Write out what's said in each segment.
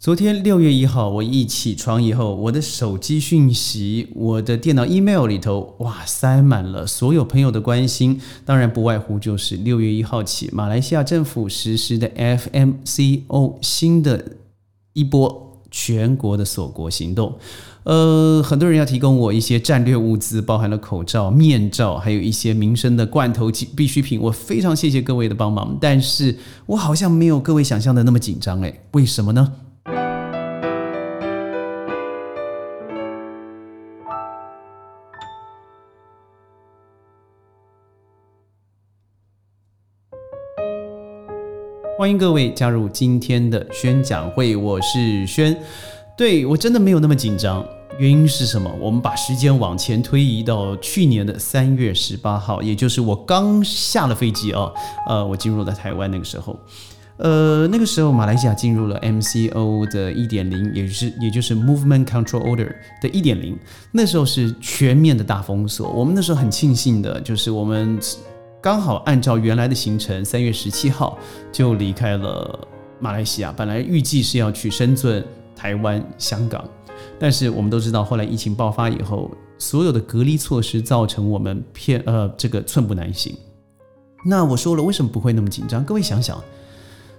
昨天六月一号，我一起床以后，我的手机讯息、我的电脑 email 里头，哇，塞满了所有朋友的关心。当然，不外乎就是六月一号起，马来西亚政府实施的 FMCO 新的一波全国的锁国行动。呃，很多人要提供我一些战略物资，包含了口罩、面罩，还有一些民生的罐头及必需品。我非常谢谢各位的帮忙，但是我好像没有各位想象的那么紧张诶，为什么呢？欢迎各位加入今天的宣讲会，我是轩。对我真的没有那么紧张，原因是什么？我们把时间往前推移到去年的三月十八号，也就是我刚下了飞机啊，呃，我进入了台湾那个时候，呃，那个时候马来西亚进入了 MCO 的一点零，也就是也就是 Movement Control Order 的一点零，那时候是全面的大封锁。我们那时候很庆幸的就是我们。刚好按照原来的行程，三月十七号就离开了马来西亚。本来预计是要去深圳、台湾、香港，但是我们都知道，后来疫情爆发以后，所有的隔离措施造成我们片呃这个寸步难行。那我说了，为什么不会那么紧张？各位想想，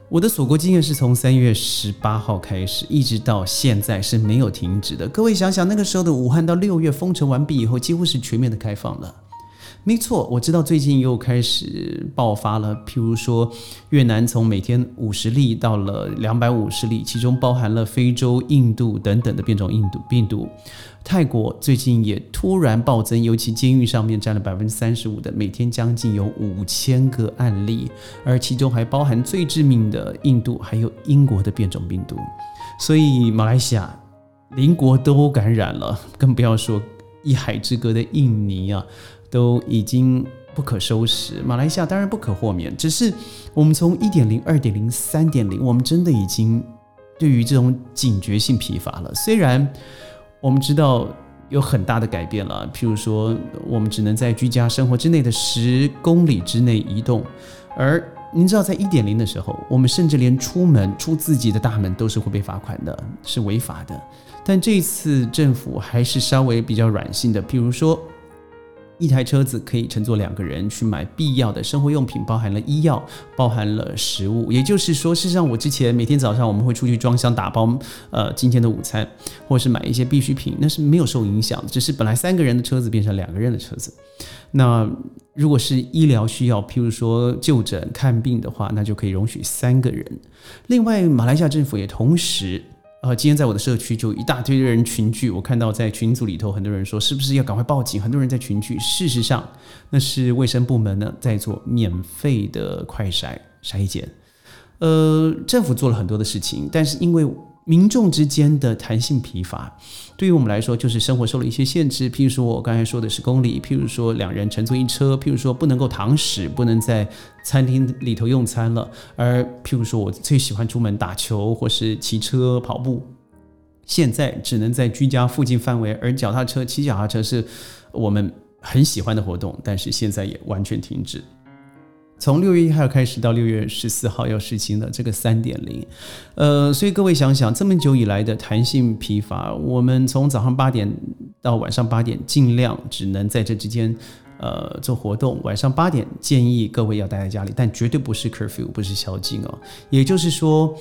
我的锁国经验是从三月十八号开始，一直到现在是没有停止的。各位想想，那个时候的武汉到六月封城完毕以后，几乎是全面的开放了。没错，我知道最近又开始爆发了。譬如说，越南从每天五十例到了两百五十例，其中包含了非洲、印度等等的变种印度病毒。泰国最近也突然暴增，尤其监狱上面占了百分之三十五的，每天将近有五千个案例，而其中还包含最致命的印度还有英国的变种病毒。所以马来西亚邻国都感染了，更不要说一海之隔的印尼啊。都已经不可收拾，马来西亚当然不可豁免。只是我们从一点零、二点零、三点零，我们真的已经对于这种警觉性疲乏了。虽然我们知道有很大的改变了，譬如说，我们只能在居家生活之内的十公里之内移动，而您知道，在一点零的时候，我们甚至连出门出自己的大门都是会被罚款的，是违法的。但这次政府还是稍微比较软性的，譬如说。一台车子可以乘坐两个人去买必要的生活用品，包含了医药，包含了食物。也就是说，事实上，我之前每天早上我们会出去装箱打包，呃，今天的午餐，或是买一些必需品，那是没有受影响的。只是本来三个人的车子变成两个人的车子。那如果是医疗需要，譬如说就诊看病的话，那就可以容许三个人。另外，马来西亚政府也同时。呃，今天在我的社区就一大堆人群聚，我看到在群组里头很多人说，是不是要赶快报警？很多人在群聚，事实上那是卫生部门呢在做免费的快筛筛检。呃，政府做了很多的事情，但是因为。民众之间的弹性疲乏，对于我们来说就是生活受了一些限制。譬如说，我刚才说的是公里；譬如说，两人乘坐一车；譬如说，不能够堂食，不能在餐厅里头用餐了。而譬如说，我最喜欢出门打球或是骑车跑步，现在只能在居家附近范围。而脚踏车、骑脚踏车是我们很喜欢的活动，但是现在也完全停止。从六月一号开始到六月十四号要实行的这个三点零，呃，所以各位想想，这么久以来的弹性疲乏，我们从早上八点到晚上八点，尽量只能在这之间，呃，做活动。晚上八点建议各位要待在家里，但绝对不是 curfew，不是宵禁哦。也就是说，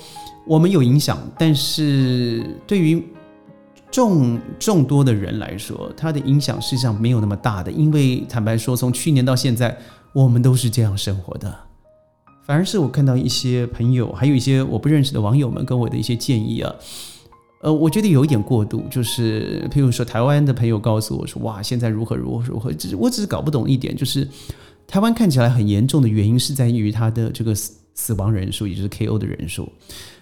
我们有影响，但是对于众众多的人来说，它的影响事实上没有那么大的，因为坦白说，从去年到现在。我们都是这样生活的，反而是我看到一些朋友，还有一些我不认识的网友们跟我的一些建议啊，呃，我觉得有一点过度，就是譬如说台湾的朋友告诉我说，哇，现在如何如何如何，只是我只是搞不懂一点，就是台湾看起来很严重的原因是在于它的这个死死亡人数，也就是 KO 的人数，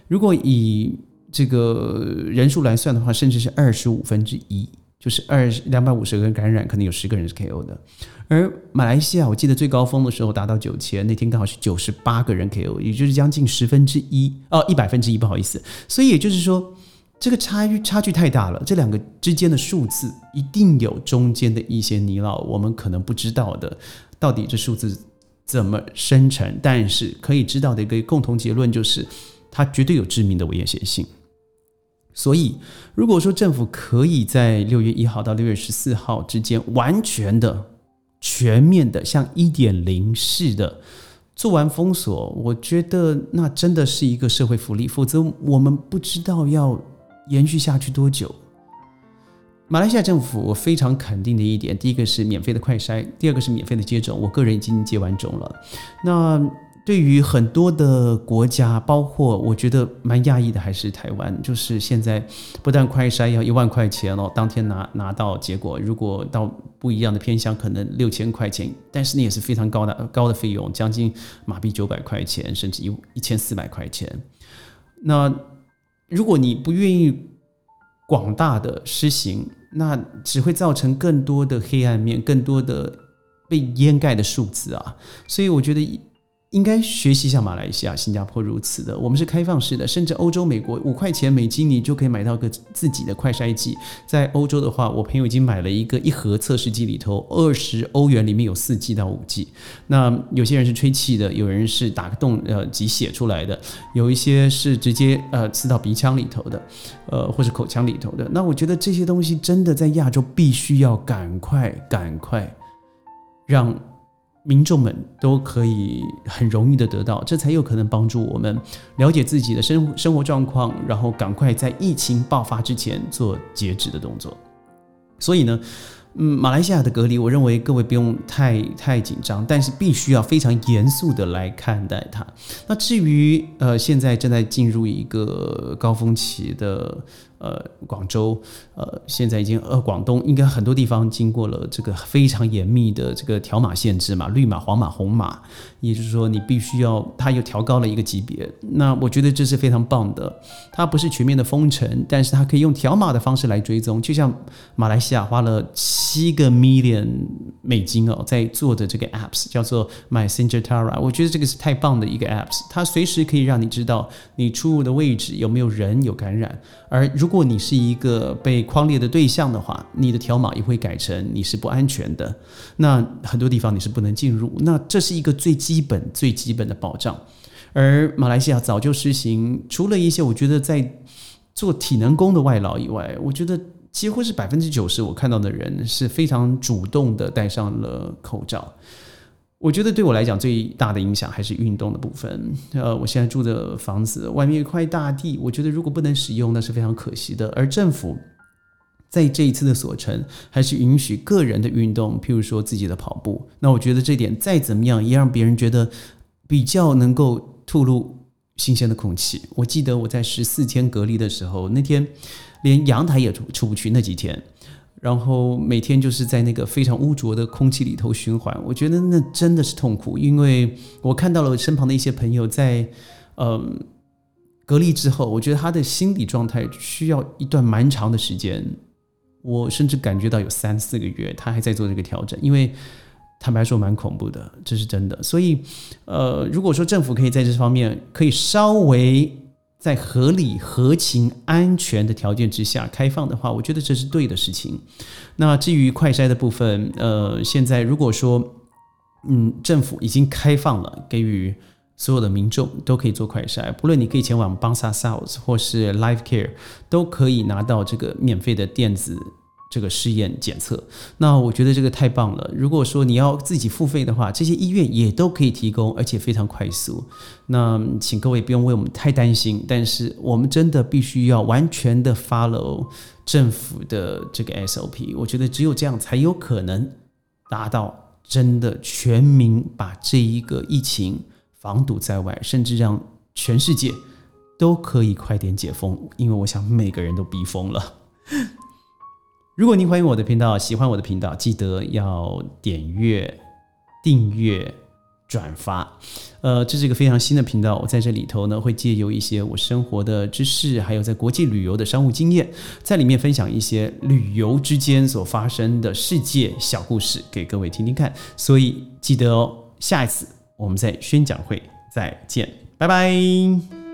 如果以这个人数来算的话，甚至是二十五分之一。就是二两百五十个人感染，可能有十个人是 KO 的。而马来西亚，我记得最高峰的时候达到九千，那天刚好是九十八个人 KO，也就是将近十分之一哦，一百分之一，不好意思。所以也就是说，这个差距差距太大了，这两个之间的数字一定有中间的一些泥淖，我们可能不知道的，到底这数字怎么生成？但是可以知道的一个共同结论就是，它绝对有致命的危险性。所以，如果说政府可以在六月一号到六月十四号之间完全的、全面的，像一点零式的做完封锁，我觉得那真的是一个社会福利。否则，我们不知道要延续下去多久。马来西亚政府我非常肯定的一点，第一个是免费的快筛，第二个是免费的接种。我个人已经接完种了。那对于很多的国家，包括我觉得蛮讶异的，还是台湾，就是现在不但快筛要一万块钱哦，当天拿拿到结果，如果到不一样的偏乡，可能六千块钱，但是那也是非常高的高的费用，将近马币九百块钱，甚至一一千四百块钱。那如果你不愿意，广大的施行，那只会造成更多的黑暗面，更多的被掩盖的数字啊！所以我觉得。应该学习一下马来西亚、新加坡如此的，我们是开放式的，甚至欧洲、美国五块钱美金你就可以买到个自己的快筛剂。在欧洲的话，我朋友已经买了一个一盒测试剂，里头二十欧元里面有四剂到五剂。那有些人是吹气的，有人是打个洞呃挤血出来的，有一些是直接呃刺到鼻腔里头的，呃或者口腔里头的。那我觉得这些东西真的在亚洲必须要赶快赶快让。民众们都可以很容易的得到，这才有可能帮助我们了解自己的生生活状况，然后赶快在疫情爆发之前做截止的动作。所以呢，嗯，马来西亚的隔离，我认为各位不用太太紧张，但是必须要非常严肃的来看待它。那至于呃，现在正在进入一个高峰期的。呃，广州，呃，现在已经呃，广东应该很多地方经过了这个非常严密的这个条码限制嘛，绿码、黄码、红码，也就是说你必须要，它又调高了一个级别。那我觉得这是非常棒的，它不是全面的封城，但是它可以用条码的方式来追踪，就像马来西亚花了七个 million 美金哦，在做的这个 apps 叫做 My Singer Tara 我觉得这个是太棒的一个 apps，它随时可以让你知道你出入的位置有没有人有感染，而如如果你是一个被框列的对象的话，你的条码也会改成你是不安全的。那很多地方你是不能进入。那这是一个最基本、最基本的保障。而马来西亚早就实行，除了一些我觉得在做体能工的外劳以外，我觉得几乎是百分之九十我看到的人是非常主动的戴上了口罩。我觉得对我来讲最大的影响还是运动的部分。呃，我现在住的房子外面一块大地，我觉得如果不能使用，那是非常可惜的。而政府在这一次的所成，还是允许个人的运动，譬如说自己的跑步。那我觉得这点再怎么样，也让别人觉得比较能够吐露新鲜的空气。我记得我在十四天隔离的时候，那天连阳台也出出不去，那几天。然后每天就是在那个非常污浊的空气里头循环，我觉得那真的是痛苦，因为我看到了身旁的一些朋友在，嗯，隔离之后，我觉得他的心理状态需要一段蛮长的时间，我甚至感觉到有三四个月，他还在做这个调整，因为坦白说蛮恐怖的，这是真的。所以，呃，如果说政府可以在这方面可以稍微。在合理、合情、安全的条件之下开放的话，我觉得这是对的事情。那至于快筛的部分，呃，现在如果说，嗯，政府已经开放了，给予所有的民众都可以做快筛，不论你可以前往 Bangsa South 或是 Life Care，都可以拿到这个免费的电子。这个试验检测，那我觉得这个太棒了。如果说你要自己付费的话，这些医院也都可以提供，而且非常快速。那请各位不用为我们太担心，但是我们真的必须要完全的 follow 政府的这个 SOP。我觉得只有这样才有可能达到真的全民把这一个疫情防堵在外，甚至让全世界都可以快点解封。因为我想每个人都逼疯了。如果您欢迎我的频道，喜欢我的频道，记得要点阅、订阅、转发。呃，这是一个非常新的频道，我在这里头呢会借由一些我生活的知识，还有在国际旅游的商务经验，在里面分享一些旅游之间所发生的世界小故事给各位听听看。所以记得哦，下一次我们在宣讲会再见，拜拜。